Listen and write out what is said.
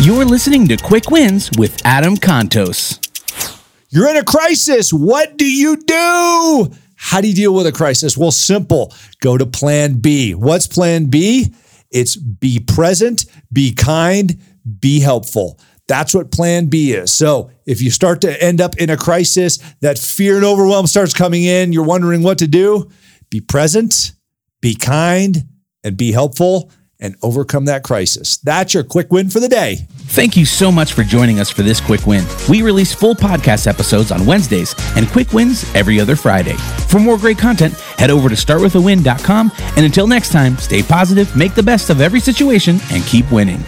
You're listening to Quick Wins with Adam Contos. You're in a crisis. What do you do? How do you deal with a crisis? Well, simple. Go to plan B. What's plan B? It's be present, be kind, be helpful. That's what plan B is. So if you start to end up in a crisis, that fear and overwhelm starts coming in, you're wondering what to do, be present, be kind, and be helpful and overcome that crisis. That's your quick win for the day. Thank you so much for joining us for this quick win. We release full podcast episodes on Wednesdays and quick wins every other Friday. For more great content, head over to startwithawin.com. And until next time, stay positive, make the best of every situation, and keep winning.